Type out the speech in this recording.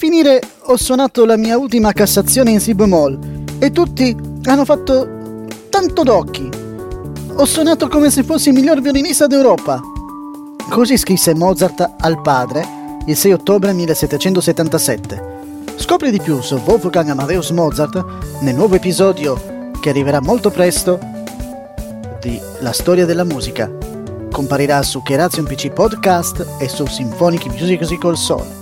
finire ho suonato la mia ultima cassazione in si bemol e tutti hanno fatto tanto d'occhi. Ho suonato come se fossi il miglior violinista d'Europa. Così scrisse Mozart al padre il 6 ottobre 1777. Scopri di più su Wolfgang Amadeus Mozart nel nuovo episodio che arriverà molto presto di La storia della musica. Comparirà su Keration PC Podcast e su Symphonic Musical Soul.